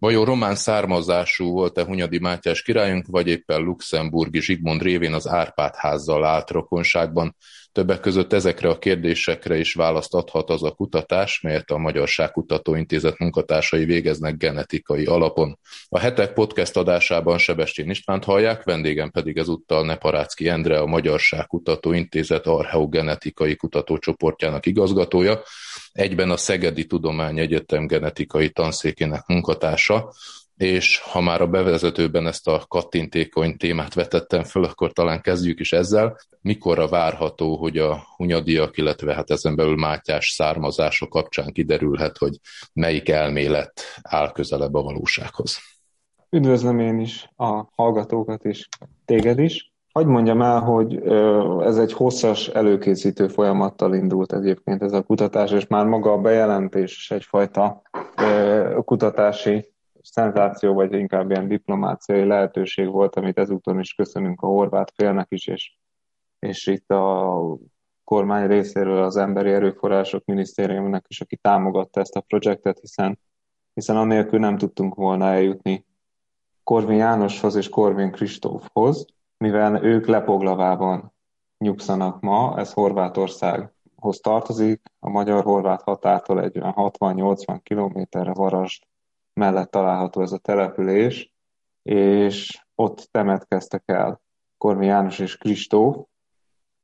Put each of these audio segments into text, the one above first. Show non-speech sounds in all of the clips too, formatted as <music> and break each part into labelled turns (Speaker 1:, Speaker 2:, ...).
Speaker 1: Vajon román származású volt-e Hunyadi Mátyás királyunk, vagy éppen luxemburgi Zsigmond révén az Árpád házzal állt rokonságban? Többek között ezekre a kérdésekre is választ adhat az a kutatás, melyet a Magyarság Kutatóintézet munkatársai végeznek genetikai alapon. A hetek podcast adásában Sebestyén Istvánt hallják, vendégem pedig ezúttal Neparácki Endre, a Magyarság Kutatóintézet archeogenetikai kutatócsoportjának igazgatója, egyben a Szegedi Tudományegyetem genetikai tanszékének munkatársa, és ha már a bevezetőben ezt a kattintékony témát vetettem föl, akkor talán kezdjük is ezzel. Mikorra várható, hogy a hunyadiak, illetve hát ezen belül Mátyás származása kapcsán kiderülhet, hogy melyik elmélet áll közelebb a valósághoz?
Speaker 2: Üdvözlöm én is a hallgatókat is, téged is. Hagy mondjam el, hogy ez egy hosszas előkészítő folyamattal indult egyébként ez a kutatás, és már maga a bejelentés is egyfajta kutatási szenzáció, vagy inkább ilyen diplomáciai lehetőség volt, amit ezúton is köszönünk a horvát félnek is, és, és itt a kormány részéről az Emberi Erőforrások Minisztériumnak is, aki támogatta ezt a projektet, hiszen, hiszen anélkül nem tudtunk volna eljutni Korvin Jánoshoz és Korvin Kristófhoz, mivel ők Lepoglavában nyugszanak ma, ez Horvátországhoz tartozik, a magyar-horvát határtól egy 60-80 kilométerre Varasd mellett található ez a település, és ott temetkeztek el Kormi János és Kristóf,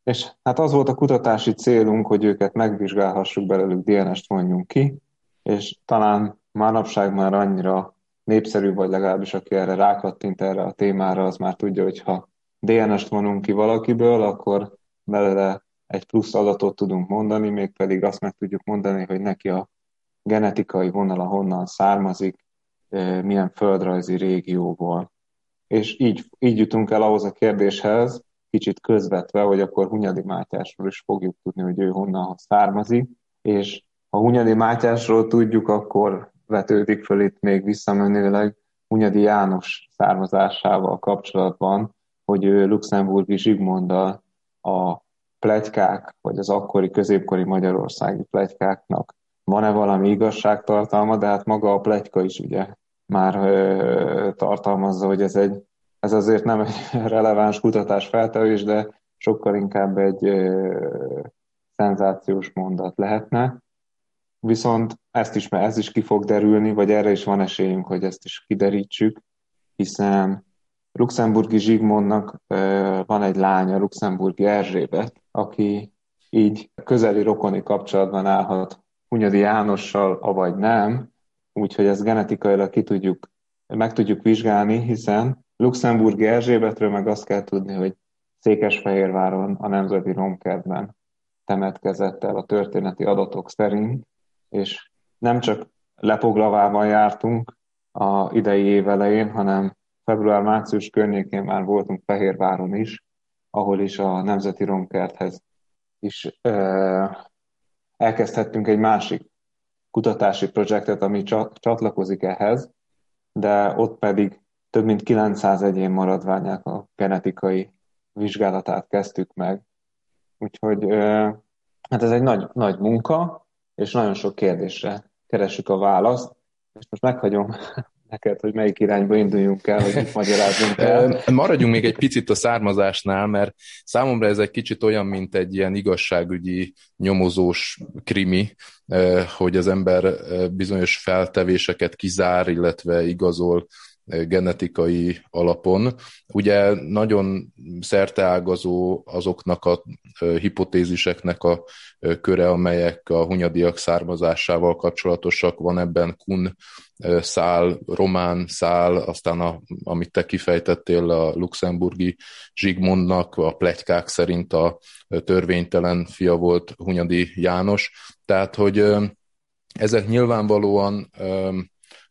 Speaker 2: és hát az volt a kutatási célunk, hogy őket megvizsgálhassuk, belőlük DNS-t vonjunk ki, és talán manapság már annyira népszerű, vagy legalábbis aki erre rákattint erre a témára, az már tudja, hogy ha DNS-t vonunk ki valakiből, akkor belőle egy plusz adatot tudunk mondani, mégpedig azt meg tudjuk mondani, hogy neki a genetikai vonala honnan származik, milyen földrajzi régióból. És így, így jutunk el ahhoz a kérdéshez, kicsit közvetve, hogy akkor Hunyadi Mátyásról is fogjuk tudni, hogy ő honnan származik, és ha Hunyadi Mátyásról tudjuk, akkor vetődik föl itt még visszamenőleg Hunyadi János származásával kapcsolatban, hogy ő luxemburgi Zsigmonddal a plegykák, vagy az akkori középkori magyarországi plegykáknak van-e valami igazságtartalma, de hát maga a plegyka is ugye már ö, tartalmazza, hogy ez egy ez azért nem egy <laughs> releváns kutatás feltevés, de sokkal inkább egy ö, szenzációs mondat lehetne. Viszont ezt is, ez is ki fog derülni, vagy erre is van esélyünk, hogy ezt is kiderítsük, hiszen luxemburgi Zsigmondnak van egy lánya, luxemburgi Erzsébet, aki így közeli rokoni kapcsolatban állhat Hunyadi Jánossal, avagy nem, úgyhogy ezt genetikailag ki tudjuk, meg tudjuk vizsgálni, hiszen Luxemburgi Erzsébetről meg azt kell tudni, hogy Székesfehérváron a Nemzeti Romkertben temetkezett el a történeti adatok szerint, és nem csak Lepoglavában jártunk a idei év elején, hanem február-március környékén már voltunk Fehérváron is, ahol is a Nemzeti Romkerthez is elkezdhettünk egy másik kutatási projektet, ami csatlakozik ehhez, de ott pedig több mint 900 egyén maradványák a genetikai vizsgálatát kezdtük meg. Úgyhogy hát ez egy nagy, nagy munka, és nagyon sok kérdésre keressük a választ. És most meghagyom neked, hogy melyik irányba induljunk el, hogy mit magyarázzunk <laughs> el.
Speaker 1: Maradjunk még egy picit a származásnál, mert számomra ez egy kicsit olyan, mint egy ilyen igazságügyi nyomozós krimi, hogy az ember bizonyos feltevéseket kizár, illetve igazol genetikai alapon. Ugye nagyon szerteágazó azoknak a hipotéziseknek a köre, amelyek a hunyadiak származásával kapcsolatosak. Van ebben kun szál, román szál, aztán a, amit te kifejtettél a luxemburgi Zsigmondnak, a pletykák szerint a törvénytelen fia volt Hunyadi János. Tehát, hogy ezek nyilvánvalóan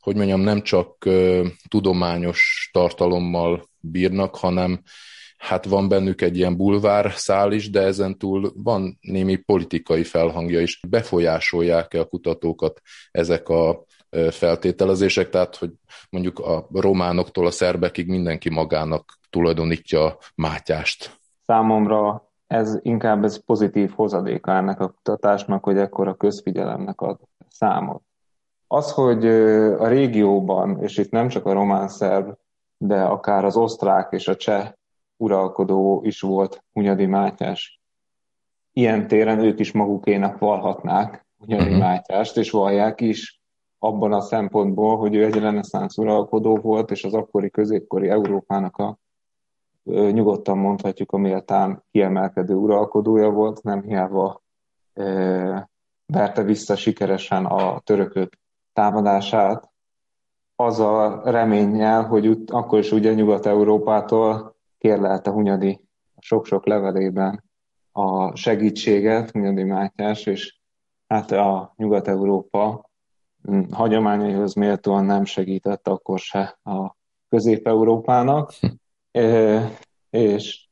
Speaker 1: hogy mondjam, nem csak tudományos tartalommal bírnak, hanem hát van bennük egy ilyen bulvár szál is, de ezen túl van némi politikai felhangja is. Befolyásolják-e a kutatókat ezek a feltételezések, tehát hogy mondjuk a románoktól a szerbekig mindenki magának tulajdonítja Mátyást.
Speaker 2: Számomra ez inkább ez pozitív hozadéka ennek a kutatásnak, hogy ekkor a közfigyelemnek ad számot Az, hogy a régióban, és itt nem csak a román szerb, de akár az osztrák és a cseh uralkodó is volt Hunyadi Mátyás. Ilyen téren ők is magukénak valhatnák Hunyadi uh-huh. Mátyást, és vallják is abban a szempontból, hogy ő egy reneszánsz uralkodó volt, és az akkori középkori Európának a nyugodtan mondhatjuk a méltán kiemelkedő uralkodója volt, nem hiába verte vissza sikeresen a törökök támadását, az a reménnyel, hogy ut- akkor is ugye Nyugat-Európától kérlelte Hunyadi a sok-sok levelében a segítséget, Hunyadi Mátyás, és hát a Nyugat-Európa hagyományaihoz méltóan nem segített akkor se a Közép-Európának, hm. és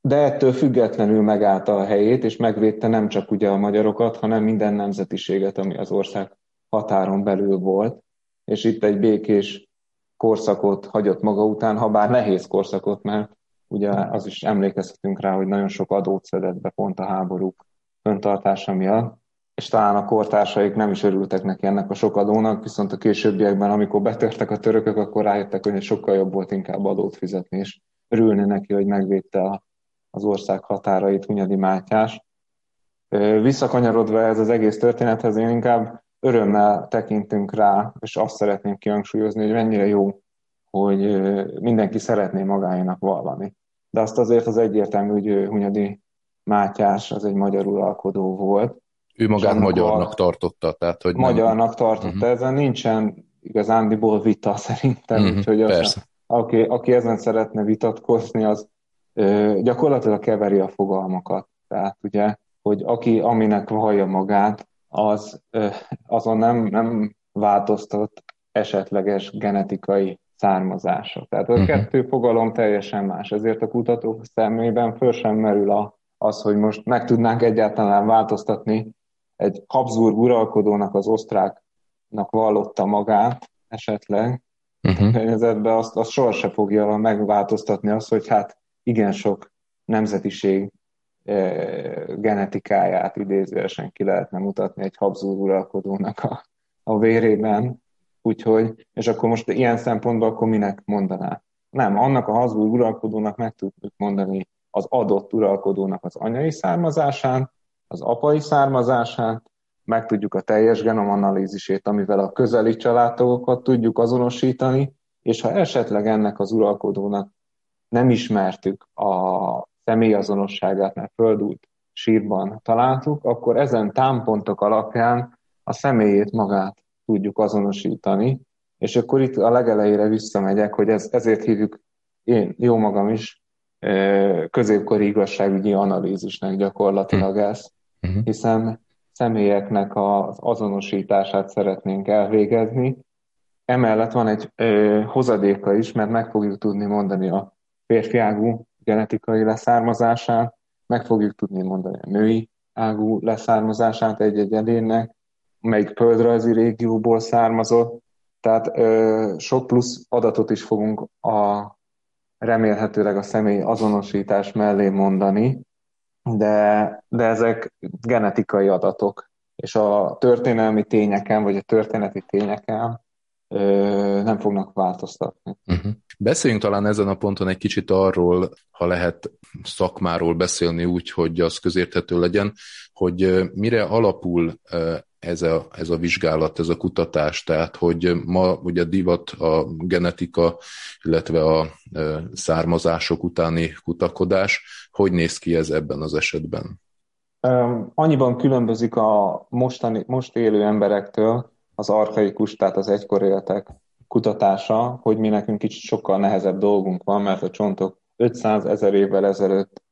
Speaker 2: de ettől függetlenül megállta a helyét, és megvédte nem csak ugye a magyarokat, hanem minden nemzetiséget, ami az ország határon belül volt, és itt egy békés korszakot hagyott maga után, ha bár nehéz korszakot, mert ugye az is emlékezhetünk rá, hogy nagyon sok adót szedett be pont a háborúk öntartása miatt, és talán a kortársaik nem is örültek neki ennek a sok adónak, viszont a későbbiekben, amikor betörtek a törökök, akkor rájöttek, hogy sokkal jobb volt inkább adót fizetni, és örülni neki, hogy megvédte a, az ország határait Hunyadi Mátyás. Visszakanyarodva ez az egész történethez, én inkább örömmel tekintünk rá, és azt szeretném kihangsúlyozni, hogy mennyire jó, hogy mindenki szeretné magáénak vallani. De azt azért az egyértelmű, hogy Hunyadi Mátyás az egy magyar uralkodó volt.
Speaker 1: Ő magát magyarnak a... tartotta. Tehát, hogy
Speaker 2: magyarnak nem... tartotta, uh-huh. ezen nincsen igazándiból vita szerintem, uh-huh. úgyhogy az, aki, aki ezen szeretne vitatkozni, az ö, gyakorlatilag keveri a fogalmakat. Tehát ugye, hogy aki aminek vallja magát, az azon nem, nem változtat esetleges genetikai származása. Tehát a uh-huh. kettő fogalom teljesen más. Ezért a kutatók szemében föl sem merül a, az, hogy most meg tudnánk egyáltalán változtatni egy Habsburg uralkodónak az osztráknak vallotta magát esetleg, uh-huh. azt, azt sohasem fogja megváltoztatni azt, hogy hát igen sok nemzetiség genetikáját idézőesen ki lehetne mutatni egy Habsburg uralkodónak a, a vérében. Úgyhogy, és akkor most ilyen szempontból akkor minek mondaná? Nem, annak a Habsburg uralkodónak meg tudjuk mondani az adott uralkodónak az anyai származásán, az apai származásán, meg tudjuk a teljes genomanalízisét, amivel a közeli családtagokat tudjuk azonosítani, és ha esetleg ennek az uralkodónak nem ismertük a személyazonosságát, mert földút sírban találtuk, akkor ezen támpontok alapján a személyét magát tudjuk azonosítani, és akkor itt a legelejére visszamegyek, hogy ez, ezért hívjuk én, jó magam is, középkori igazságügyi analízisnek gyakorlatilag hm. Uh-huh. hiszen személyeknek az azonosítását szeretnénk elvégezni. Emellett van egy ö, hozadéka is, mert meg fogjuk tudni mondani a férfiágú genetikai leszármazását, meg fogjuk tudni mondani a női ágú leszármazását egy-egy edénnek, melyik földrajzi régióból származott, tehát ö, sok plusz adatot is fogunk a remélhetőleg a személy azonosítás mellé mondani, de, de ezek genetikai adatok, és a történelmi tényeken, vagy a történeti tényeken ö, nem fognak változtatni. Uh-huh.
Speaker 1: Beszéljünk talán ezen a ponton egy kicsit arról, ha lehet szakmáról beszélni úgy, hogy az közérthető legyen, hogy mire alapul ez a, ez a vizsgálat, ez a kutatás, tehát hogy ma ugye divat a genetika, illetve a származások utáni kutakodás, hogy néz ki ez ebben az esetben?
Speaker 2: Annyiban különbözik a mostani, most élő emberektől az archaikus, tehát az egykor éltek kutatása, hogy mi nekünk kicsit sokkal nehezebb dolgunk van, mert a csontok 500 ezer évvel ezelőtt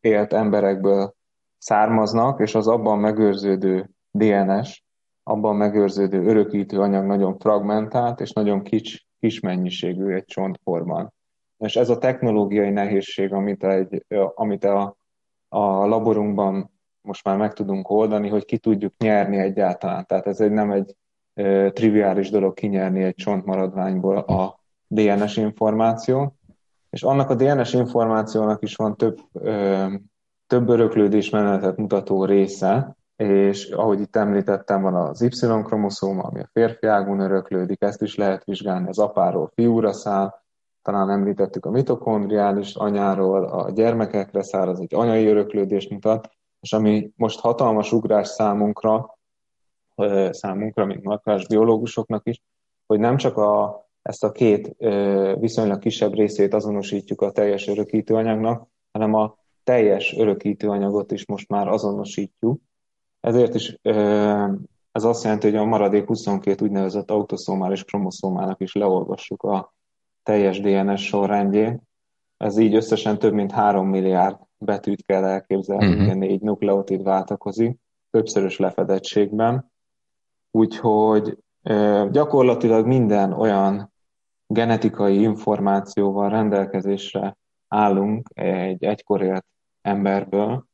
Speaker 2: élt emberekből származnak, és az abban megőrződő DNS, abban megőrződő örökítő anyag nagyon fragmentált, és nagyon kics, kis mennyiségű egy csontforban. És ez a technológiai nehézség, amit, egy, amit a, a laborunkban most már meg tudunk oldani, hogy ki tudjuk nyerni egyáltalán. Tehát ez egy, nem egy e, triviális dolog kinyerni egy csontmaradványból a DNS információ, és annak a DNS információnak is van több, e, több öröklődés menetet mutató része, és ahogy itt említettem, van az Y-kromoszóma, ami a férfi ágon öröklődik, ezt is lehet vizsgálni, az apáról fiúra száll, talán említettük a mitokondriális anyáról, a gyermekekre száll, az egy anyai öröklődést mutat, és ami most hatalmas ugrás számunkra, számunkra, mint markás biológusoknak is, hogy nem csak a, ezt a két viszonylag kisebb részét azonosítjuk a teljes örökítőanyagnak, hanem a teljes örökítőanyagot is most már azonosítjuk. Ezért is ez azt jelenti, hogy a maradék 22 úgynevezett autoszomális kromoszómának is leolvassuk a teljes DNS sorrendjét. Ez így összesen több mint 3 milliárd betűt kell elképzelni, uh-huh. ugye négy nukleotid váltakozik, többszörös lefedettségben. Úgyhogy gyakorlatilag minden olyan genetikai információval rendelkezésre állunk egy egykor élt emberből,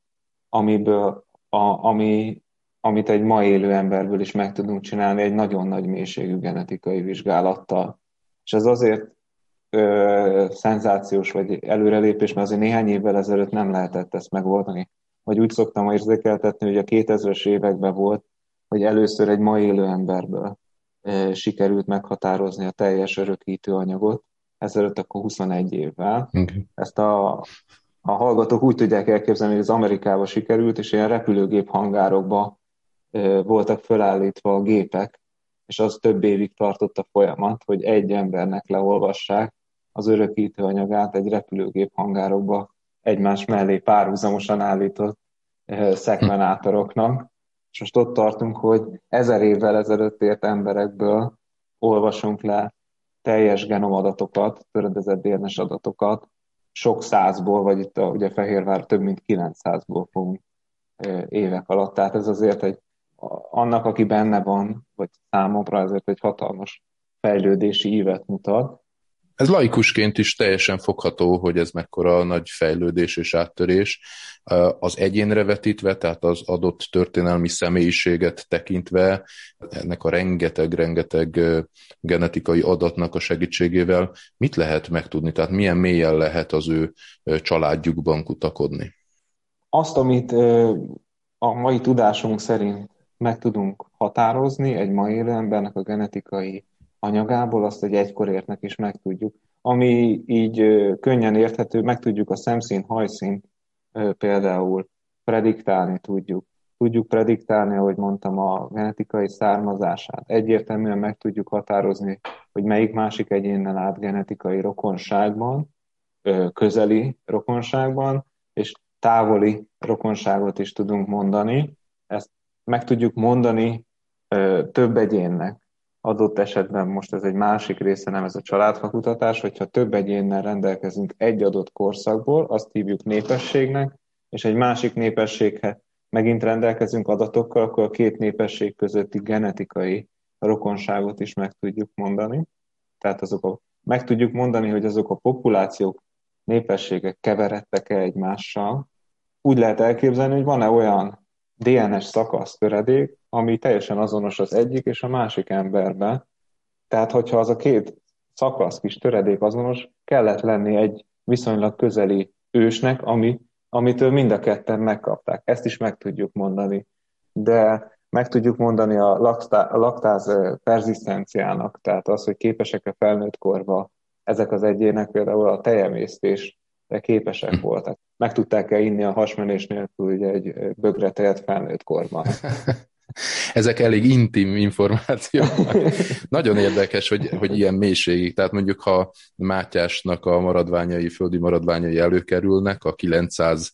Speaker 2: amiből, a, ami, amit egy ma élő emberből is meg tudunk csinálni egy nagyon nagy mélységű genetikai vizsgálattal. És ez azért ö, szenzációs vagy előrelépés, mert azért néhány évvel ezelőtt nem lehetett ezt megoldani. Vagy úgy szoktam érzékeltetni, hogy a 2000-es években volt, hogy először egy ma élő emberből ö, sikerült meghatározni a teljes örökítő anyagot, ezelőtt akkor 21 évvel. Okay. Ezt a, a hallgatók úgy tudják elképzelni, hogy az Amerikába sikerült, és ilyen repülőgép hangárokba ö, voltak felállítva a gépek, és az több évig tartott a folyamat, hogy egy embernek leolvassák, az örökítő anyagát egy repülőgép hangárokba egymás mellé párhuzamosan állított szekvenátoroknak. És most ott tartunk, hogy ezer évvel ezelőtt ért emberekből olvasunk le teljes genomadatokat, töredezett DNS adatokat, sok százból, vagy itt a, ugye Fehérvár több mint 900-ból fogunk évek alatt. Tehát ez azért egy, annak, aki benne van, vagy számomra ezért egy hatalmas fejlődési ívet mutat,
Speaker 1: ez laikusként is teljesen fogható, hogy ez mekkora nagy fejlődés és áttörés. Az egyénre vetítve, tehát az adott történelmi személyiséget tekintve, ennek a rengeteg-rengeteg genetikai adatnak a segítségével mit lehet megtudni? Tehát milyen mélyen lehet az ő családjukban kutakodni?
Speaker 2: Azt, amit a mai tudásunk szerint meg tudunk határozni egy mai élő embernek a genetikai anyagából, azt egy egykorértnek is megtudjuk. Ami így könnyen érthető, meg tudjuk a szemszín, hajszín például prediktálni tudjuk. Tudjuk prediktálni, ahogy mondtam, a genetikai származását. Egyértelműen meg tudjuk határozni, hogy melyik másik egyénnel állt genetikai rokonságban, közeli rokonságban, és távoli rokonságot is tudunk mondani. Ezt meg tudjuk mondani több egyénnek adott esetben most ez egy másik része, nem ez a családfakutatás, hogyha több egyénnel rendelkezünk egy adott korszakból, azt hívjuk népességnek, és egy másik népességhez megint rendelkezünk adatokkal, akkor a két népesség közötti genetikai rokonságot is meg tudjuk mondani. Tehát azok a, meg tudjuk mondani, hogy azok a populációk, népességek keveredtek-e egymással. Úgy lehet elképzelni, hogy van-e olyan DNS szakasz töredék, ami teljesen azonos az egyik és a másik emberben. Tehát, hogyha az a két szakasz, kis töredék azonos, kellett lenni egy viszonylag közeli ősnek, ami, amitől mind a ketten megkapták. Ezt is meg tudjuk mondani. De meg tudjuk mondani a, laktá, a laktáz perzisztenciának, tehát az, hogy képesek-e felnőtt korba ezek az egyének például a tejemésztés képesek hm. voltak. Meg tudták-e inni a hasmenés nélkül ugye egy bögre tejet felnőtt korban. <laughs>
Speaker 1: Ezek elég intim információk. Nagyon érdekes, hogy, hogy ilyen mélységig. Tehát mondjuk, ha Mátyásnak a maradványai, földi maradványai előkerülnek, a 900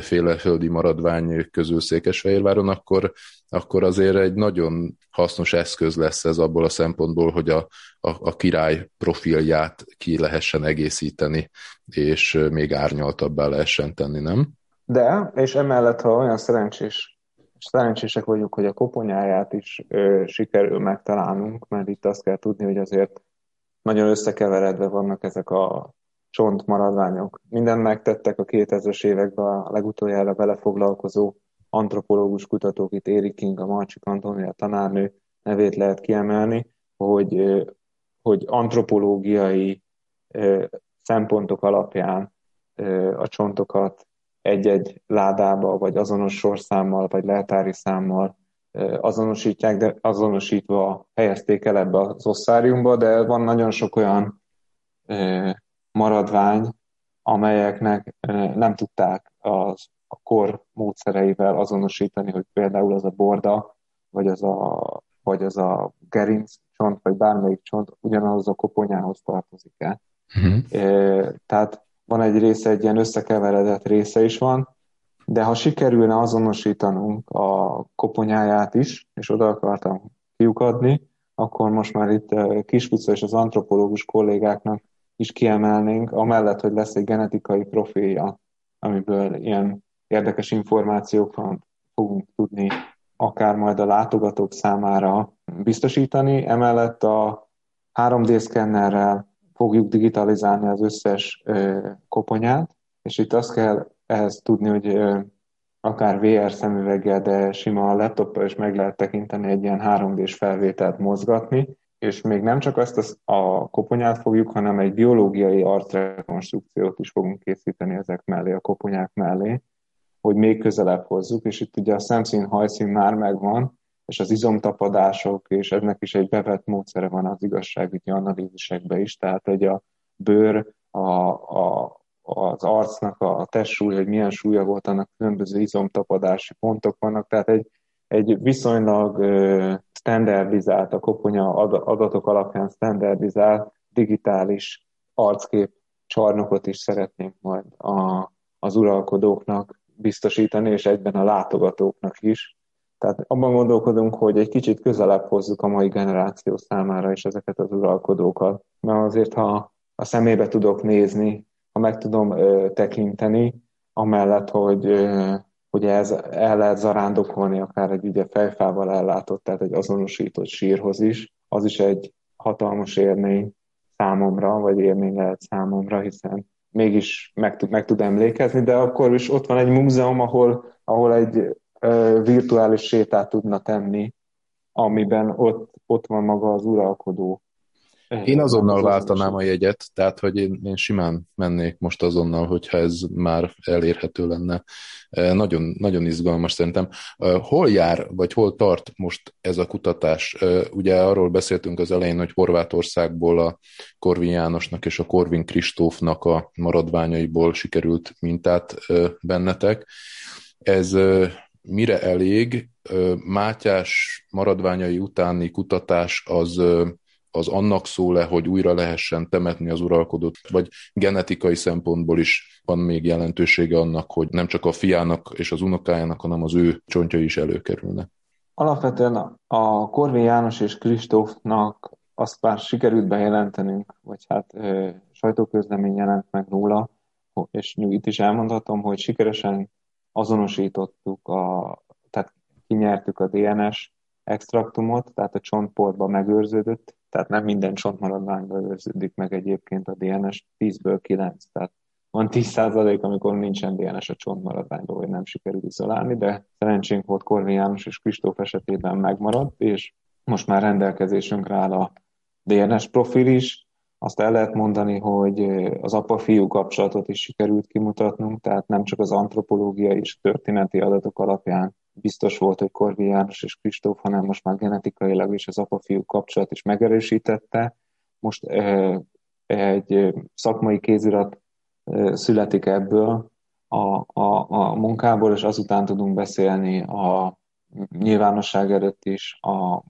Speaker 1: féle földi maradvány közül Székesfehérváron, akkor, akkor azért egy nagyon hasznos eszköz lesz ez abból a szempontból, hogy a, a, a király profilját ki lehessen egészíteni, és még árnyaltabbá lehessen tenni, nem?
Speaker 2: De, és emellett, ha olyan szerencsés, szerencsések vagyunk, hogy a koponyáját is ö, sikerül megtalálnunk, mert itt azt kell tudni, hogy azért nagyon összekeveredve vannak ezek a csontmaradványok. Minden megtettek a 2000-es években a legutoljára belefoglalkozó antropológus kutatók, itt Éri King, a Marcsik Antónia tanárnő nevét lehet kiemelni, hogy, hogy antropológiai szempontok alapján a csontokat egy-egy ládába, vagy azonos sorszámmal, vagy leltári számmal azonosítják, de azonosítva helyezték el ebbe az osszáriumba, de van nagyon sok olyan maradvány, amelyeknek nem tudták az, a kor módszereivel azonosítani, hogy például az a borda, vagy az a, vagy az a gerinc csont, vagy bármelyik csont ugyanaz a koponyához tartozik el. Uh-huh. Tehát van egy része, egy ilyen összekeveredett része is van, de ha sikerülne azonosítanunk a koponyáját is, és oda akartam kiukadni, akkor most már itt Kispuca és az antropológus kollégáknak is kiemelnénk, amellett, hogy lesz egy genetikai profilja, amiből ilyen érdekes információkat fogunk tudni akár majd a látogatók számára biztosítani. Emellett a 3D-szkennerrel fogjuk digitalizálni az összes koponyát, és itt azt kell ehhez tudni, hogy akár VR szemüveggel, de sima a laptoppal is meg lehet tekinteni egy ilyen 3D-s felvételt mozgatni, és még nem csak ezt a koponyát fogjuk, hanem egy biológiai arcrekonstrukciót is fogunk készíteni ezek mellé, a koponyák mellé, hogy még közelebb hozzuk, és itt ugye a szemszín, hajszín már megvan, és az izomtapadások, és ennek is egy bevett módszere van az igazságügyi analízisekben is, tehát hogy a bőr, a, a, az arcnak a testsúly, hogy milyen súlya volt, annak különböző izomtapadási pontok vannak, tehát egy, egy viszonylag standardizált, a koponya adatok alapján standardizált digitális arckép csarnokot is szeretnénk majd a, az uralkodóknak biztosítani, és egyben a látogatóknak is. Tehát abban gondolkodunk, hogy egy kicsit közelebb hozzuk a mai generáció számára is ezeket az uralkodókat. Mert azért, ha a szemébe tudok nézni, ha meg tudom ö, tekinteni, amellett, hogy, ö, hogy ez el lehet zarándokolni akár egy ugye fejfával ellátott, tehát egy azonosított sírhoz is, az is egy hatalmas élmény számomra, vagy élmény lehet számomra, hiszen mégis meg tud, meg tud emlékezni, de akkor is ott van egy múzeum, ahol, ahol egy virtuális sétát tudna tenni, amiben ott, ott van maga az uralkodó.
Speaker 1: Én azonnal váltanám a jegyet, tehát hogy én, én simán mennék most azonnal, hogyha ez már elérhető lenne. Nagyon, nagyon izgalmas szerintem. Hol jár, vagy hol tart most ez a kutatás? Ugye arról beszéltünk az elején, hogy Horvátországból a Korvin Jánosnak és a Korvin Kristófnak a maradványaiból sikerült mintát bennetek. Ez mire elég? Mátyás maradványai utáni kutatás az az annak szól-e, hogy újra lehessen temetni az uralkodót, vagy genetikai szempontból is van még jelentősége annak, hogy nem csak a fiának és az unokájának, hanem az ő csontjai is előkerülnek.
Speaker 2: Alapvetően a Korvin János és Kristófnak azt már sikerült bejelentenünk, vagy hát ö, sajtóközlemény jelent meg róla, és itt is elmondhatom, hogy sikeresen azonosítottuk, a, tehát kinyertük a DNS extraktumot, tehát a csontportba megőrződött, tehát nem minden csontmaradványba őrződik meg egyébként a DNS, 10-ből 9, tehát van 10% amikor nincsen DNS a csontmaradványban, vagy nem sikerül izolálni, de szerencsénk volt Korvin János és Kristóf esetében megmaradt, és most már rendelkezésünkre áll a DNS profil is. Azt el lehet mondani, hogy az apa-fiú kapcsolatot is sikerült kimutatnunk, tehát nem csak az antropológiai és történeti adatok alapján biztos volt, hogy Korvi János és Kristóf, hanem most már genetikailag is az apa-fiú kapcsolat is megerősítette. Most egy szakmai kézirat születik ebből a, a, a munkából, és azután tudunk beszélni a nyilvánosság előtt is a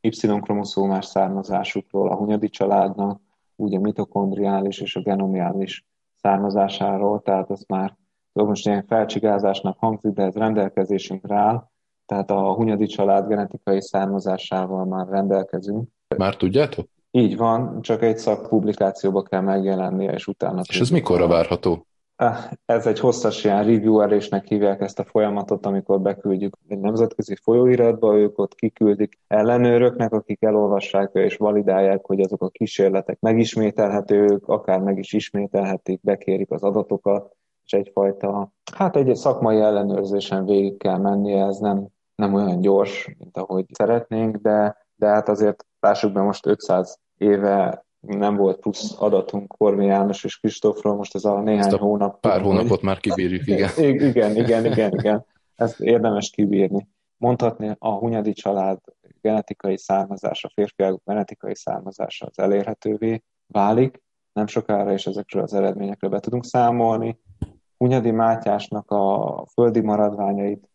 Speaker 2: Y-kromoszómás származásukról, a Hunyadi családnak, úgy a mitokondriális és a genomiális származásáról, tehát azt már most ilyen felcsigázásnak hangzik, de ez rendelkezésünkre áll, tehát a Hunyadi család genetikai származásával már rendelkezünk.
Speaker 1: Már tudjátok?
Speaker 2: Így van, csak egy szakpublikációba kell megjelennie, és utána...
Speaker 1: És ez mikorra várható?
Speaker 2: Eh, ez egy hosszas ilyen review hívják ezt a folyamatot, amikor beküldjük egy nemzetközi folyóiratba, ők ott kiküldik ellenőröknek, akik elolvassák és validálják, hogy azok a kísérletek megismételhetők, akár meg is ismételhetik, bekérik az adatokat, és egyfajta, hát egy szakmai ellenőrzésen végig kell mennie, ez nem, nem olyan gyors, mint ahogy szeretnénk, de, de hát azért lássuk be most 500 éve nem volt plusz adatunk Kormi János és Kristófról, most ez a néhány a hónap.
Speaker 1: Pár hónapot hogy... már kibírjuk, igen.
Speaker 2: igen, igen, igen, igen. Ezt érdemes kibírni. Mondhatni a Hunyadi család genetikai származása, férfiak genetikai származása az elérhetővé válik, nem sokára is ezekről az eredményekről be tudunk számolni. Hunyadi Mátyásnak a földi maradványait,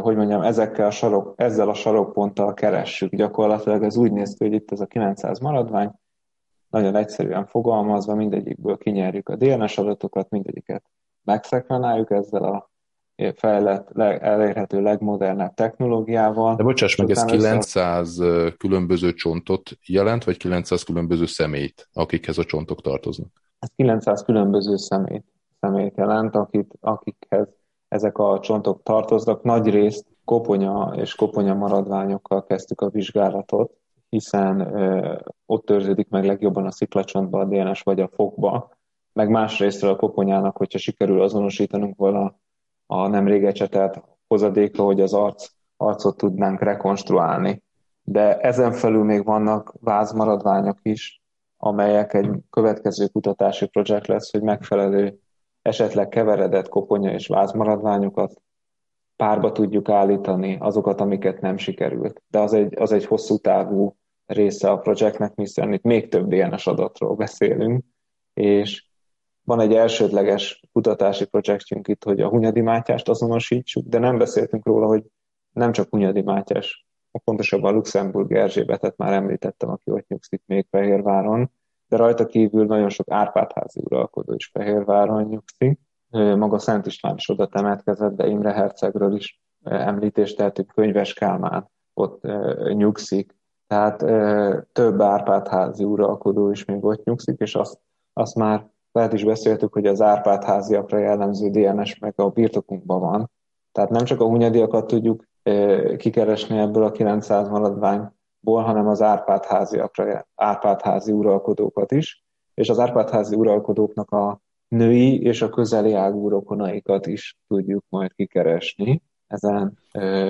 Speaker 2: hogy mondjam, ezekkel a sarok, ezzel a sarokponttal keressük. Gyakorlatilag ez úgy néz ki, hogy itt ez a 900 maradvány, nagyon egyszerűen fogalmazva, mindegyikből kinyerjük a DNS adatokat, mindegyiket megszekvenáljuk ezzel a fejlett, elérhető legmodernebb technológiával.
Speaker 1: De bocsáss meg, ez 900 össze... különböző csontot jelent, vagy 900 különböző személyt, akikhez a csontok tartoznak?
Speaker 2: Ez 900 különböző személyt, személyt jelent, akit, akikhez ezek a csontok tartoznak. Nagy részt koponya és koponya maradványokkal kezdtük a vizsgálatot, hiszen ott őrződik meg legjobban a sziklacsontba, a DNS vagy a fokba, meg másrésztről a koponyának, hogyha sikerül azonosítanunk vala a nemrég ecsetelt hozadékra, hogy az arc, arcot tudnánk rekonstruálni. De ezen felül még vannak vázmaradványok is, amelyek egy következő kutatási projekt lesz, hogy megfelelő esetleg keveredett koponya és vázmaradványokat párba tudjuk állítani, azokat, amiket nem sikerült. De az egy, az egy hosszú távú része a projektnek, hiszen itt még több DNS adatról beszélünk, és van egy elsődleges kutatási projektjünk itt, hogy a Hunyadi Mátyást azonosítsuk, de nem beszéltünk róla, hogy nem csak Hunyadi Mátyás, pontosabban Luxemburg Erzsébetet már említettem, aki ott nyugszik még Fehérváron, de rajta kívül nagyon sok Árpádházi uralkodó is Fehérváron nyugszik. Maga Szent István is oda temetkezett, de Imre Hercegről is említést tehetünk, Könyves Kálmán ott nyugszik. Tehát több Árpádházi uralkodó is még ott nyugszik, és azt, azt már lehet is beszéltük, hogy az Árpád háziakra jellemző DNS meg a birtokunkban van. Tehát nem csak a hunyadiakat tudjuk kikeresni ebből a 900 maradványból, hanem az Árpád háziakra, Árpád házi uralkodókat is, és az Árpád házi uralkodóknak a női és a közeli ágú rokonaikat is tudjuk majd kikeresni ezen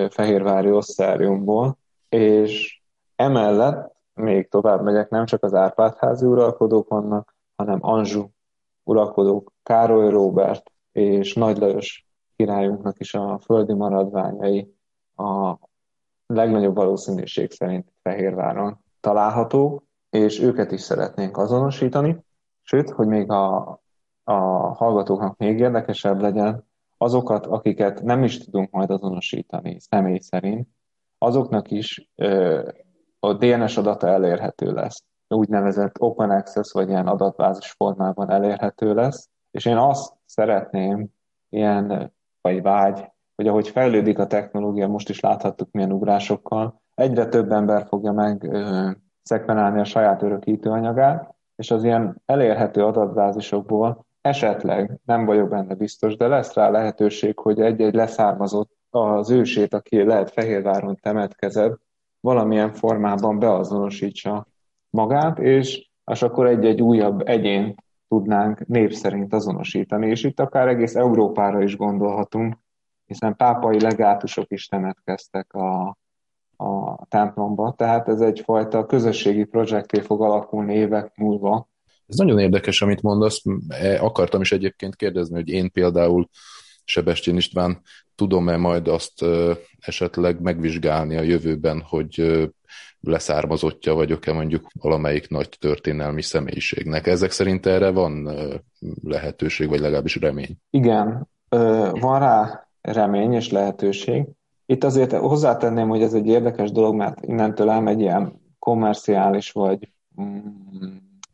Speaker 2: fehérvári osztáriumból, és emellett még tovább megyek, nem csak az Árpád házi uralkodók vannak, hanem Anzsú uralkodók Károly Róbert és Nagy Lajos királyunknak is a földi maradványai a legnagyobb valószínűség szerint Fehérváron találhatók, és őket is szeretnénk azonosítani. Sőt, hogy még a, a hallgatóknak még érdekesebb legyen, azokat, akiket nem is tudunk majd azonosítani személy szerint, azoknak is ö, a DNS adata elérhető lesz. Úgynevezett open access, vagy ilyen adatbázis formában elérhető lesz, és én azt szeretném, ilyen, vagy vágy, hogy ahogy fejlődik a technológia, most is láthattuk milyen ugrásokkal, egyre több ember fogja meg ö, szekvenálni a saját örökítőanyagát, és az ilyen elérhető adatbázisokból esetleg, nem vagyok benne biztos, de lesz rá lehetőség, hogy egy-egy leszármazott az ősét, aki lehet Fehérváron temetkezett, valamilyen formában beazonosítsa magát, és, és akkor egy-egy újabb egyén tudnánk név szerint azonosítani, és itt akár egész Európára is gondolhatunk, hiszen pápai legátusok is temetkeztek a, a templomba, tehát ez egyfajta közösségi projekté fog alakulni évek múlva.
Speaker 1: Ez nagyon érdekes, amit mondasz. E, akartam is egyébként kérdezni, hogy én például Sebestyén István tudom-e majd azt esetleg megvizsgálni a jövőben, hogy leszármazottja vagyok-e mondjuk valamelyik nagy történelmi személyiségnek. Ezek szerint erre van lehetőség, vagy legalábbis remény?
Speaker 2: Igen, van rá remény és lehetőség. Itt azért hozzátenném, hogy ez egy érdekes dolog, mert innentől elmegy ilyen komerciális, vagy mm,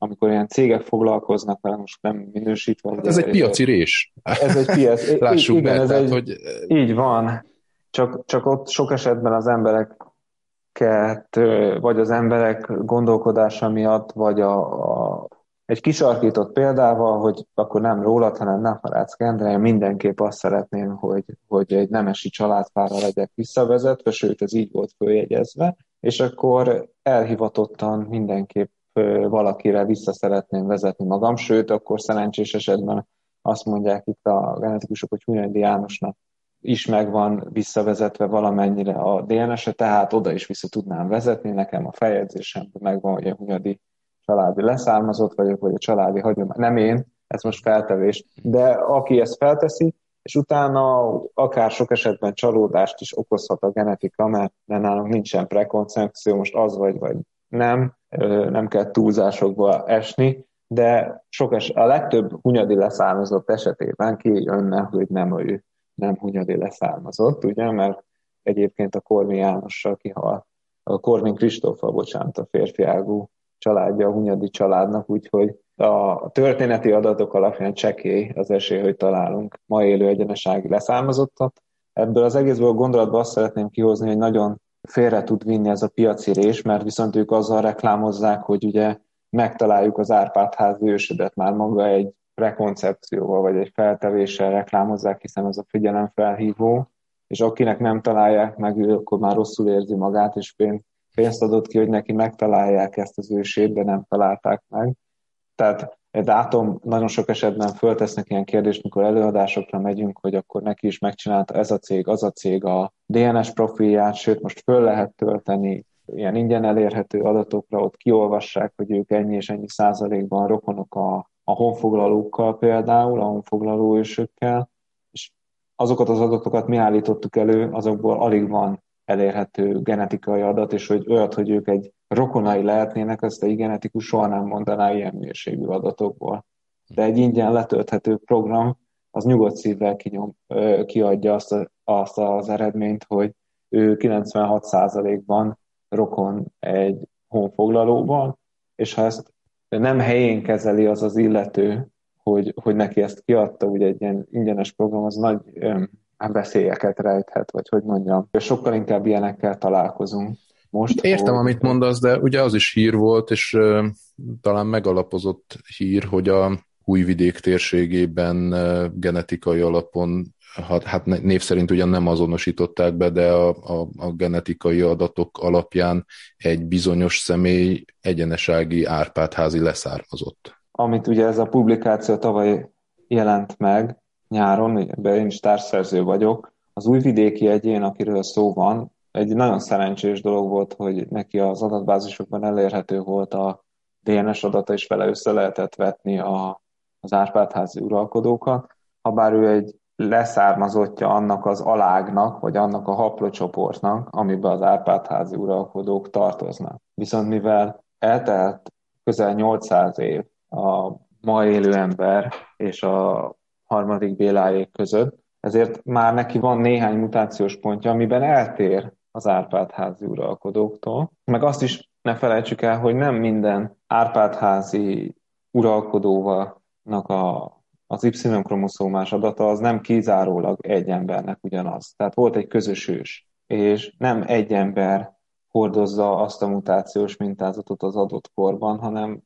Speaker 2: amikor ilyen cégek foglalkoznak vele, most nem minősítve.
Speaker 1: Hát ez egy piaci rés.
Speaker 2: Ez egy piac. <laughs>
Speaker 1: Lássuk igen, be,
Speaker 2: ez tehát, egy, hogy... Így van. Csak, csak ott sok esetben az emberek vagy az emberek gondolkodása miatt, vagy a, a, egy kisarkított példával, hogy akkor nem rólad, hanem nem Farácz Kendre, én mindenképp azt szeretném, hogy, hogy egy nemesi családfára legyek visszavezetve, sőt, ez így volt följegyezve, és akkor elhivatottan mindenképp valakire vissza szeretném vezetni magam, sőt, akkor szerencsés esetben azt mondják itt a genetikusok, hogy Hunyadi Jánosnak is megvan visszavezetve valamennyire a DNS-e, tehát oda is vissza tudnám vezetni, nekem a feljegyzésemben megvan, hogy a Hunyadi családi leszármazott vagyok, vagy a családi hagyomány. Nem én, ez most feltevés, de aki ezt felteszi, és utána akár sok esetben csalódást is okozhat a genetika, mert nálunk nincsen prekoncepció, most az vagy, vagy nem, nem kell túlzásokba esni, de sok es, a legtöbb hunyadi leszármazott esetében kijönne, hogy nem ő, nem hunyadi leszármazott, ugye, mert egyébként a Korvin Jánossal kihal, a Korvin Kristóffal, bocsánat, a férfiágú családja a hunyadi családnak, úgyhogy a történeti adatok alapján csekély az esély, hogy találunk ma élő egyenesági leszármazottat. Ebből az egészből a gondolatban azt szeretném kihozni, hogy nagyon félre tud vinni ez a piaci rés, mert viszont ők azzal reklámozzák, hogy ugye megtaláljuk az Árpád ősödet már maga egy prekoncepcióval vagy egy feltevéssel reklámozzák, hiszen az a figyelemfelhívó, és akinek nem találják meg, ő akkor már rosszul érzi magát, és pénzt adott ki, hogy neki megtalálják ezt az ősét, de nem találták meg. Tehát dátum nagyon sok esetben föltesznek ilyen kérdést, mikor előadásokra megyünk, hogy akkor neki is megcsinálta ez a cég, az a cég a DNS profilját, sőt most föl lehet tölteni ilyen ingyen elérhető adatokra, ott kiolvassák, hogy ők ennyi és ennyi százalékban rokonok a, a honfoglalókkal például, a honfoglaló ősökkel, és azokat az adatokat mi állítottuk elő, azokból alig van elérhető genetikai adat, és hogy olyat, hogy ők egy rokonai lehetnének, azt egy genetikus soha nem mondaná ilyen mérségű adatokból. De egy ingyen letölthető program, az nyugodt szívvel kinyom, kiadja azt, a, azt az eredményt, hogy ő 96%-ban rokon egy honfoglalóban, és ha ezt nem helyén kezeli az az illető, hogy, hogy neki ezt kiadta, ugye egy ilyen ingyenes program, az nagy öm, veszélyeket rejthet, vagy hogy mondjam. Sokkal inkább ilyenekkel találkozunk.
Speaker 1: Most, Értem, hogy... amit mondasz, de ugye az is hír volt, és uh, talán megalapozott hír, hogy a újvidék térségében uh, genetikai alapon hát név szerint ugyan nem azonosították be, de a, a, a genetikai adatok alapján egy bizonyos személy egyenesági Árpádházi leszármazott.
Speaker 2: Amit ugye ez a publikáció tavaly jelent meg nyáron, ebben én is társszerző vagyok, az újvidéki egyén, akiről szó van, egy nagyon szerencsés dolog volt, hogy neki az adatbázisokban elérhető volt a DNS adata, és vele össze lehetett vetni a, az Árpádházi uralkodókat. Habár ő egy leszármazottja annak az alágnak, vagy annak a haplocsoportnak, amiben az Árpádházi uralkodók tartoznak. Viszont mivel eltelt közel 800 év a ma élő ember és a harmadik Béláék között, ezért már neki van néhány mutációs pontja, amiben eltér az Árpádházi uralkodóktól. Meg azt is ne felejtsük el, hogy nem minden Árpádházi uralkodóval a az Y-kromoszómás adata az nem kizárólag egy embernek ugyanaz. Tehát volt egy közös ős, és nem egy ember hordozza azt a mutációs mintázatot az adott korban, hanem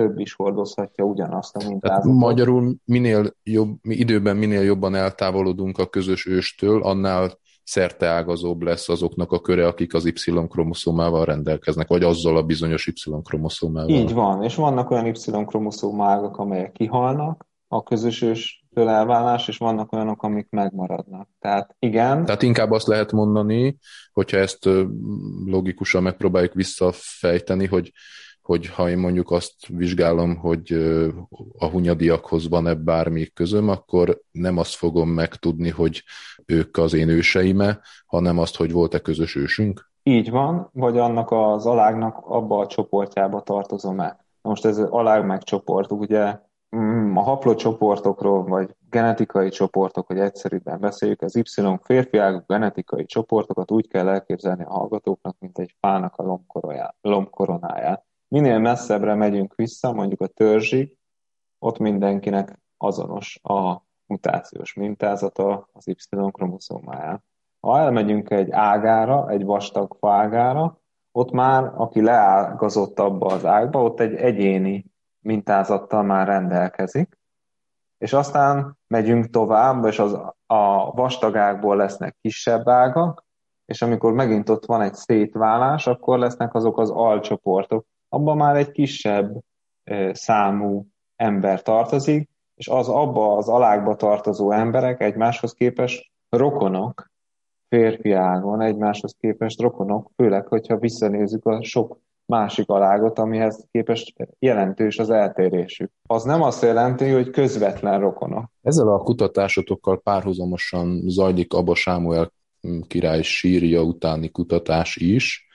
Speaker 2: több is hordozhatja ugyanazt a mintázatot.
Speaker 1: Magyarul minél jobb, időben minél jobban eltávolodunk a közös őstől, annál szerteágazóbb lesz azoknak a köre, akik az Y-kromoszómával rendelkeznek, vagy azzal a bizonyos Y-kromoszómával.
Speaker 2: Így van, és vannak olyan Y-kromoszómágak, amelyek kihalnak, a közösöstől elválás, és vannak olyanok, amik megmaradnak. Tehát igen.
Speaker 1: Tehát inkább azt lehet mondani, hogyha ezt logikusan megpróbáljuk visszafejteni, hogy hogy ha én mondjuk azt vizsgálom, hogy a hunyadiakhoz van-e bármi közöm, akkor nem azt fogom megtudni, hogy ők az én őseime, hanem azt, hogy volt-e közös ősünk?
Speaker 2: Így van, vagy annak az alágnak abba a csoportjába tartozom-e. Most ez alág meg csoport, ugye Mm, a haplocsoportokról, vagy genetikai csoportok, hogy egyszerűbben beszéljük, az Y férfiák genetikai csoportokat úgy kell elképzelni a hallgatóknak, mint egy fának a lombkoronáját. Minél messzebbre megyünk vissza, mondjuk a törzsig, ott mindenkinek azonos a mutációs mintázata az Y-kromoszómáján. Ha elmegyünk egy ágára, egy vastag fágára, ott már, aki leágazott abba az ágba, ott egy egyéni mintázattal már rendelkezik, és aztán megyünk tovább, és az, a vastagákból lesznek kisebb ágak, és amikor megint ott van egy szétválás, akkor lesznek azok az alcsoportok. Abban már egy kisebb számú ember tartozik, és az abba az alákba tartozó emberek egymáshoz képest rokonok, férfi ágon egymáshoz képest rokonok, főleg, hogyha visszanézzük a sok másik alágot, amihez képest jelentős az eltérésük. Az nem azt jelenti, hogy közvetlen rokona.
Speaker 1: Ezzel a kutatásotokkal párhuzamosan zajlik Abba Sámuel király sírja utáni kutatás is.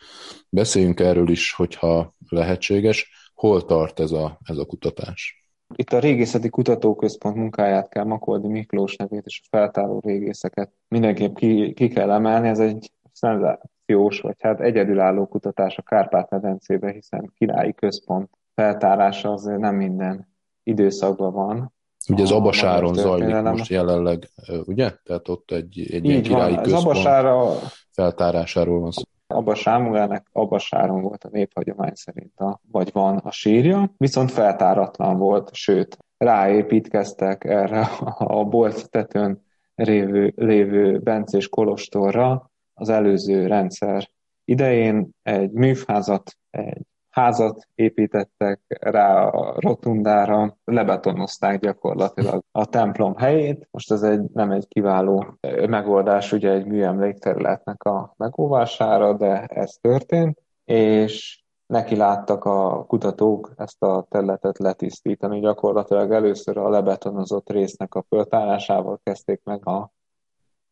Speaker 1: Beszéljünk erről is, hogyha lehetséges. Hol tart ez a, ez a kutatás?
Speaker 2: Itt a Régészeti Kutatóközpont munkáját kell Makoldi Miklós nevét és a feltáró régészeket mindenképp ki, ki kell emelni. Ez egy szenzációs, vagy hát egyedülálló kutatás a Kárpát-medencébe, hiszen királyi központ feltárása azért nem minden időszakban van.
Speaker 1: Ugye az Abasáron zajlik most jelenleg, ugye? Tehát ott egy, egy ilyen királyi van. központ Abasára... feltárásáról van szó.
Speaker 2: Abba Sámuelnek Abbasáron volt a néphagyomány szerint, a, vagy van a sírja, viszont feltáratlan volt, sőt, ráépítkeztek erre a bolt tetőn lévő, lévő Bencés Kolostorra az előző rendszer idején egy műfházat, egy házat építettek rá a rotundára, lebetonozták gyakorlatilag a templom helyét. Most ez egy, nem egy kiváló megoldás ugye egy műemlékterületnek a megóvására, de ez történt, és neki láttak a kutatók ezt a területet letisztítani. Gyakorlatilag először a lebetonozott résznek a föltárásával kezdték meg a,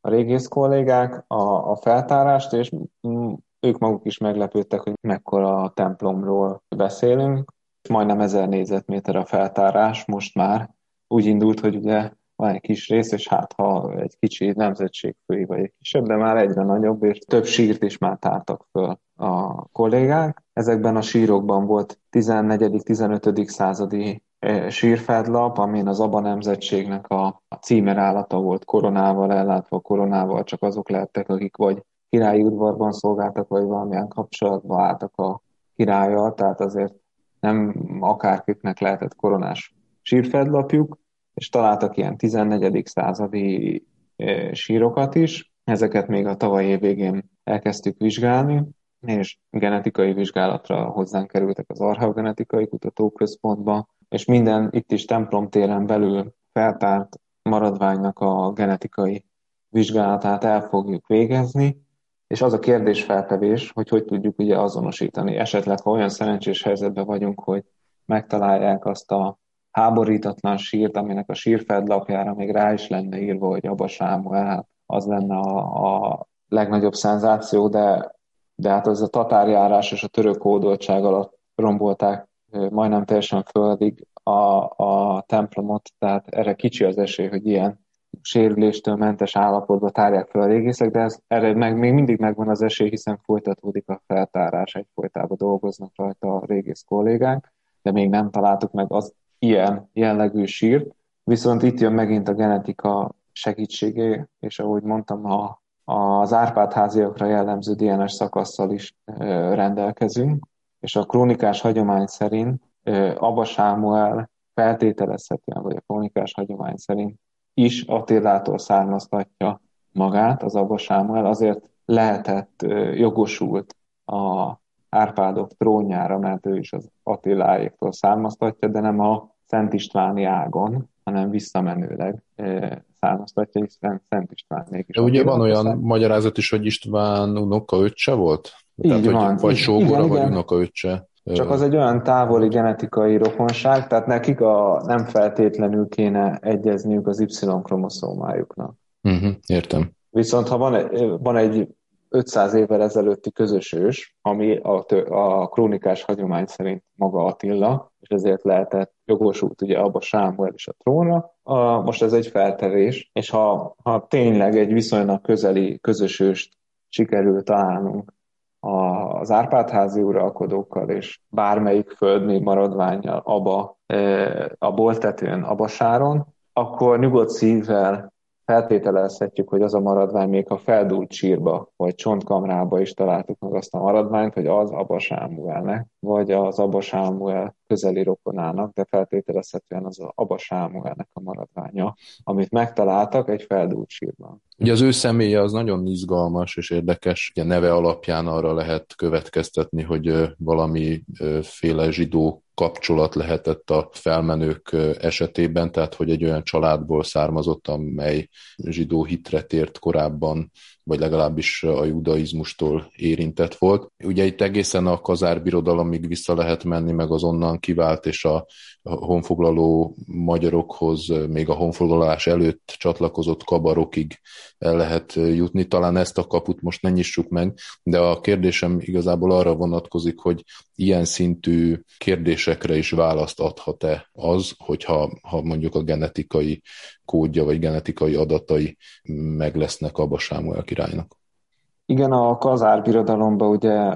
Speaker 2: a régész kollégák a, a feltárást, és ők maguk is meglepődtek, hogy mekkora a templomról beszélünk. Majdnem ezer négyzetméter a feltárás most már. Úgy indult, hogy ugye van egy kis rész, és hát ha egy kicsi nemzetségfői vagy egy kisebb, de már egyre nagyobb, és több sírt is már tártak föl a kollégák. Ezekben a sírokban volt 14.-15. századi e, sírfedlap, amin az Aba nemzetségnek a, címerállata volt koronával ellátva, koronával csak azok lehettek, akik vagy királyi udvarban szolgáltak, vagy valamilyen kapcsolatban álltak a királlyal, tehát azért nem akárkiknek lehetett koronás sírfedlapjuk, és találtak ilyen 14. századi e, sírokat is. Ezeket még a tavalyi év végén elkezdtük vizsgálni, és genetikai vizsgálatra hozzánk kerültek az Archeogenetikai Kutatóközpontba, és minden itt is templomtéren belül feltárt maradványnak a genetikai vizsgálatát el fogjuk végezni, és az a kérdésfeltevés, hogy hogy tudjuk ugye azonosítani. Esetleg, ha olyan szerencsés helyzetben vagyunk, hogy megtalálják azt a háborítatlan sírt, aminek a sírfedlapjára még rá is lenne írva, hogy Abba Sámuel, az lenne a, a legnagyobb szenzáció, de, de hát az a tatárjárás és a török hódoltság alatt rombolták majdnem teljesen földig a, a templomot, tehát erre kicsi az esély, hogy ilyen sérüléstől mentes állapotba tárják fel a régészek, de ez, erre meg, még mindig megvan az esély, hiszen folytatódik a feltárás, egyfolytában dolgoznak rajta a régész kollégák, de még nem találtuk meg az ilyen jellegű sírt, viszont itt jön megint a genetika segítségé, és ahogy mondtam, a, az Árpád háziakra jellemző DNS szakasszal is ö, rendelkezünk, és a krónikás hagyomány szerint ö, Abba Sámuel feltételezhetően, vagy a krónikás hagyomány szerint is Attilától származtatja magát, az Abba Sámuel, azért lehetett jogosult a Árpádok trónjára, mert ő is az Attiláéktól származtatja, de nem a Szent Istváni ágon, hanem visszamenőleg származtatja, hiszen Szent Istvánék is.
Speaker 1: De ugye van olyan szám. magyarázat is, hogy István unoka öccse volt?
Speaker 2: Így Tehát, van.
Speaker 1: Hogy, vagy sógora, vagy unoka öccse.
Speaker 2: Csak az egy olyan távoli genetikai rokonság, tehát nekik a, nem feltétlenül kéne egyezniük az Y-kromoszómájuknak.
Speaker 1: Uh-huh, értem.
Speaker 2: Viszont ha van egy, van egy 500 évvel ezelőtti közös ős, ami a, a krónikás hagyomány szerint maga Attila, és ezért lehetett jogosult ugye abba Sámuel is a trónra. A, most ez egy feltevés, és ha, ha tényleg egy viszonylag közeli közös őst sikerül találnunk az Árpádházi uralkodókkal és bármelyik földmi maradványjal abba, a boltetőn, abasáron, akkor nyugodt szívvel feltételezhetjük, hogy az a maradvány még a feldúlt sírba, vagy csontkamrába is találtuk meg azt a maradványt, hogy az Abba Sámuelnek, vagy az Abba Sámuel közeli rokonának, de feltételezhetően az Abba Sámuelnek a maradványa, amit megtaláltak egy feldúlt sírban.
Speaker 1: Ugye az ő személye az nagyon izgalmas és érdekes. Ugye neve alapján arra lehet következtetni, hogy valami féle zsidó kapcsolat lehetett a felmenők esetében, tehát hogy egy olyan családból származott, amely zsidó hitre tért korábban vagy legalábbis a judaizmustól érintett volt. Ugye itt egészen a kazárbirodalomig vissza lehet menni, meg az onnan kivált és a honfoglaló magyarokhoz, még a honfoglalás előtt csatlakozott kabarokig el lehet jutni. Talán ezt a kaput most ne nyissuk meg, de a kérdésem igazából arra vonatkozik, hogy ilyen szintű kérdésekre is választ adhat-e az, hogyha ha mondjuk a genetikai kódja vagy genetikai adatai meg lesznek Abba Sámuel királynak.
Speaker 2: Igen, a Kazár birodalomban ugye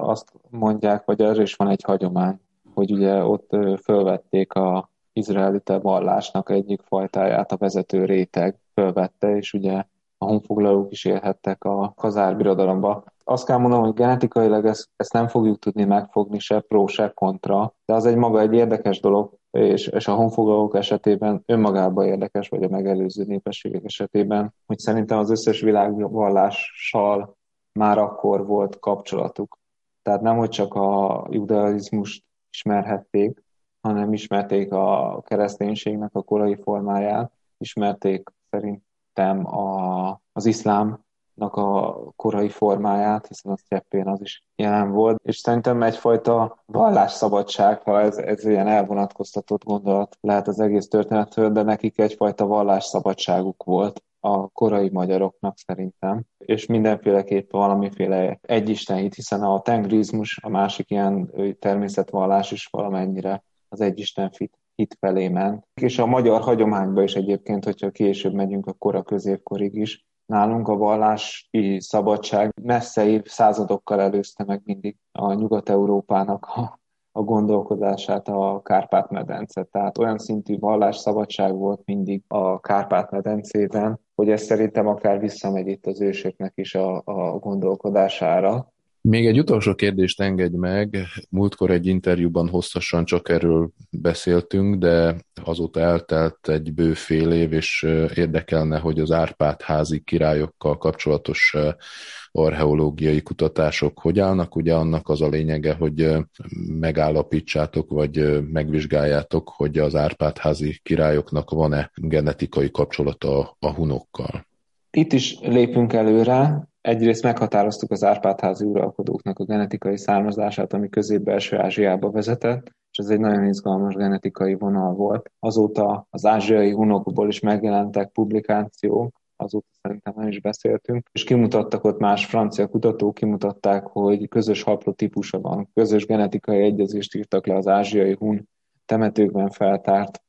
Speaker 2: azt mondják, hogy erre is van egy hagyomány, hogy ugye ott fölvették a izraelite vallásnak egyik fajtáját, a vezető réteg fölvette, és ugye a honfoglalók is élhettek a Kazár birodalomba. Azt kell mondanom, hogy genetikailag ezt, ezt nem fogjuk tudni megfogni se pro, se kontra, de az egy maga egy érdekes dolog, és, és a honfoglalók esetében önmagában érdekes, vagy a megelőző népességek esetében, hogy szerintem az összes világvallással már akkor volt kapcsolatuk. Tehát nem, hogy csak a judaizmust ismerhették, hanem ismerték a kereszténységnek a korai formáját, ismerték szerintem a, az iszlám a korai formáját, hiszen a cseppén az is jelen volt, és szerintem egyfajta vallásszabadság, ha ez, ez ilyen elvonatkoztatott gondolat lehet az egész történetről, de nekik egyfajta vallásszabadságuk volt a korai magyaroknak szerintem, és mindenféleképp valamiféle egyistenhit, hiszen a tengrizmus, a másik ilyen természetvallás is valamennyire az egyisten hit felé ment. És a magyar hagyományban is egyébként, hogyha később megyünk a kora középkorig is, nálunk a vallási szabadság messze századokkal előzte meg mindig a Nyugat-Európának a, a gondolkodását a Kárpát-medence. Tehát olyan szintű vallásszabadság volt mindig a Kárpát-medencében, hogy ez szerintem akár visszamegy itt az ősöknek is a, a gondolkodására.
Speaker 1: Még egy utolsó kérdést engedj meg. Múltkor egy interjúban hosszasan csak erről beszéltünk, de azóta eltelt egy bő fél év, és érdekelne, hogy az Árpád házi királyokkal kapcsolatos archeológiai kutatások hogy állnak. Ugye annak az a lényege, hogy megállapítsátok, vagy megvizsgáljátok, hogy az Árpád házi királyoknak van-e genetikai kapcsolata a hunokkal.
Speaker 2: Itt is lépünk előre, Egyrészt meghatároztuk az Árpádházi uralkodóknak a genetikai származását, ami közép-belső Ázsiába vezetett, és ez egy nagyon izgalmas genetikai vonal volt. Azóta az ázsiai hunokból is megjelentek publikációk, azóta szerintem nem is beszéltünk, és kimutattak ott más francia kutatók, kimutatták, hogy közös haplotípusa van, közös genetikai egyezést írtak le az ázsiai hun temetőkben feltárt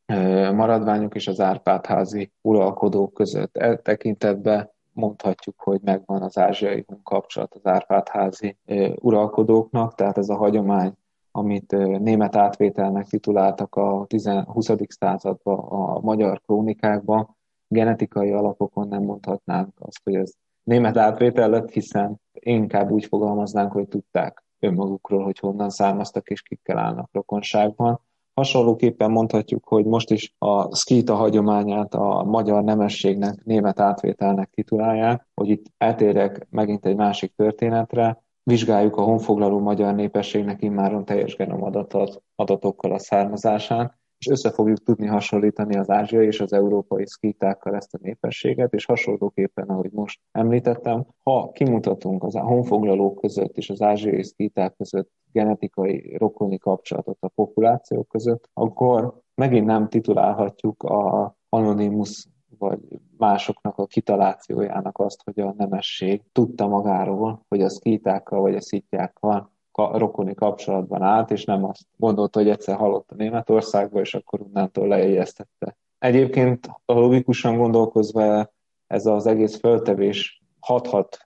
Speaker 2: maradványok és az Árpádházi uralkodók között. E tekintetben mondhatjuk, hogy megvan az ázsiai kapcsolat az Árpádházi uralkodóknak, tehát ez a hagyomány, amit német átvételnek tituláltak a 20. században a magyar krónikákban, genetikai alapokon nem mondhatnánk azt, hogy ez német átvétel lett, hiszen inkább úgy fogalmaznánk, hogy tudták önmagukról, hogy honnan származtak és kikkel állnak rokonságban. Hasonlóképpen mondhatjuk, hogy most is a szkíta hagyományát a magyar nemességnek, német átvételnek titulálják, hogy itt eltérek megint egy másik történetre, vizsgáljuk a honfoglaló magyar népességnek immáron teljes genomadatot adatokkal a származásán, és össze fogjuk tudni hasonlítani az ázsiai és az európai szkítákkal ezt a népességet, és hasonlóképpen, ahogy most említettem, ha kimutatunk az honfoglalók között és az ázsiai szkíták között genetikai rokoni kapcsolatot a populációk között, akkor megint nem titulálhatjuk a anonimus vagy másoknak a kitalációjának azt, hogy a nemesség tudta magáról, hogy a szkítákkal vagy a szitjákkal rokoni kapcsolatban állt, és nem azt gondolta, hogy egyszer halott a Németországba, és akkor onnantól lejegyeztette. Egyébként logikusan gondolkozva ez az egész föltevés hathat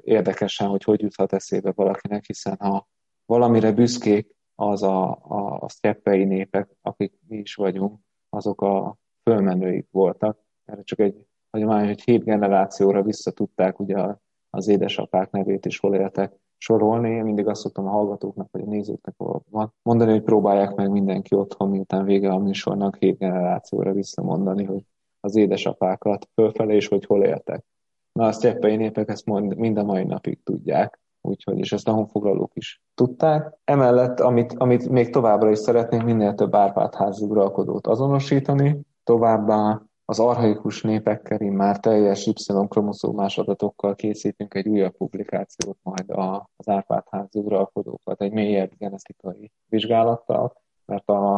Speaker 2: érdekesen, hogy hogy juthat eszébe valakinek, hiszen ha valamire büszkék az a, a, a sztyeppei népek, akik mi is vagyunk, azok a fölmenőik voltak. Erre csak egy hagyomány, hogy hét generációra visszatudták ugye az édesapák nevét is hol éltek sorolni. Én mindig azt szoktam a hallgatóknak, vagy a nézőknek mondani, hogy próbálják meg mindenki otthon, miután vége a műsornak, hét generációra visszamondani, hogy az édesapákat fölfelé, és hogy hol éltek. Na, a sztyeppei népek ezt mond, mind a mai napig tudják, úgyhogy, és ezt a honfoglalók is tudták. Emellett, amit, amit még továbbra is szeretnénk, minél több Árpádházi uralkodót azonosítani, továbbá az arhaikus népekkel már teljes Y-kromoszómás adatokkal készítünk egy újabb publikációt majd az Árpád-házi uralkodókat, egy mélyebb genetikai vizsgálattal, mert a,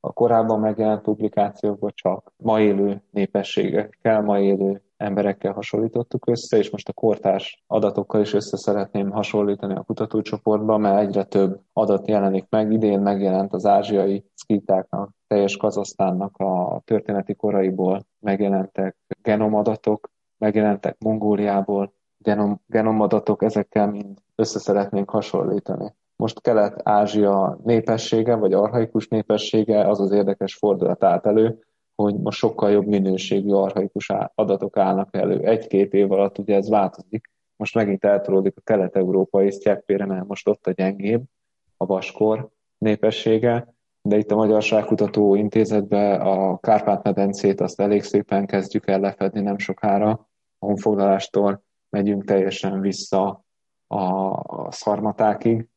Speaker 2: a korábban megjelent publikációkban csak ma élő népességekkel, ma élő emberekkel hasonlítottuk össze, és most a kortárs adatokkal is össze szeretném hasonlítani a kutatócsoportban, mert egyre több adat jelenik meg. Idén megjelent az ázsiai szkítáknak, teljes Kazasztánnak a történeti koraiból megjelentek genomadatok, megjelentek Mongóliából genom, genomadatok, ezekkel mind össze szeretnénk hasonlítani. Most Kelet-Ázsia népessége, vagy arhaikus népessége, az az érdekes fordulat állt elő, hogy most sokkal jobb minőségű arhaikus adatok állnak elő. Egy-két év alatt ugye ez változik. Most megint eltolódik a kelet-európai sztyeppére, mert most ott a gyengébb, a vaskor népessége, de itt a Magyarságkutató Intézetben a Kárpát-medencét azt elég szépen kezdjük el lefedni nem sokára. A honfoglalástól megyünk teljesen vissza a szarmatákig,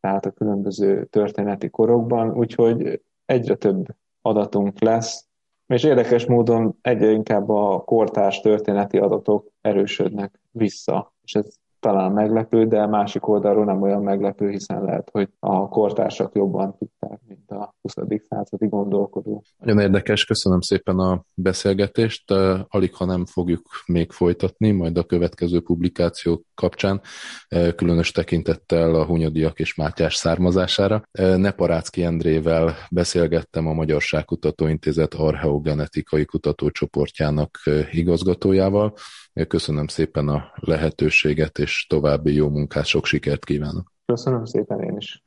Speaker 2: tehát a különböző történeti korokban, úgyhogy egyre több adatunk lesz, és érdekes módon egyre inkább a kortárs történeti adatok erősödnek vissza, és ez talán meglepő, de másik oldalról nem olyan meglepő, hiszen lehet, hogy a kortársak jobban tudták, mint a 20. századi gondolkodó.
Speaker 1: Nagyon érdekes, köszönöm szépen a beszélgetést. Alig, ha nem fogjuk még folytatni, majd a következő publikáció kapcsán, különös tekintettel a Hunyadiak és Mátyás származására. Neparácki Endrével beszélgettem a Magyarságkutató Intézet archeogenetikai kutatócsoportjának igazgatójával, Köszönöm szépen a lehetőséget, és további jó munkát, sok sikert kívánok.
Speaker 2: Köszönöm szépen én is.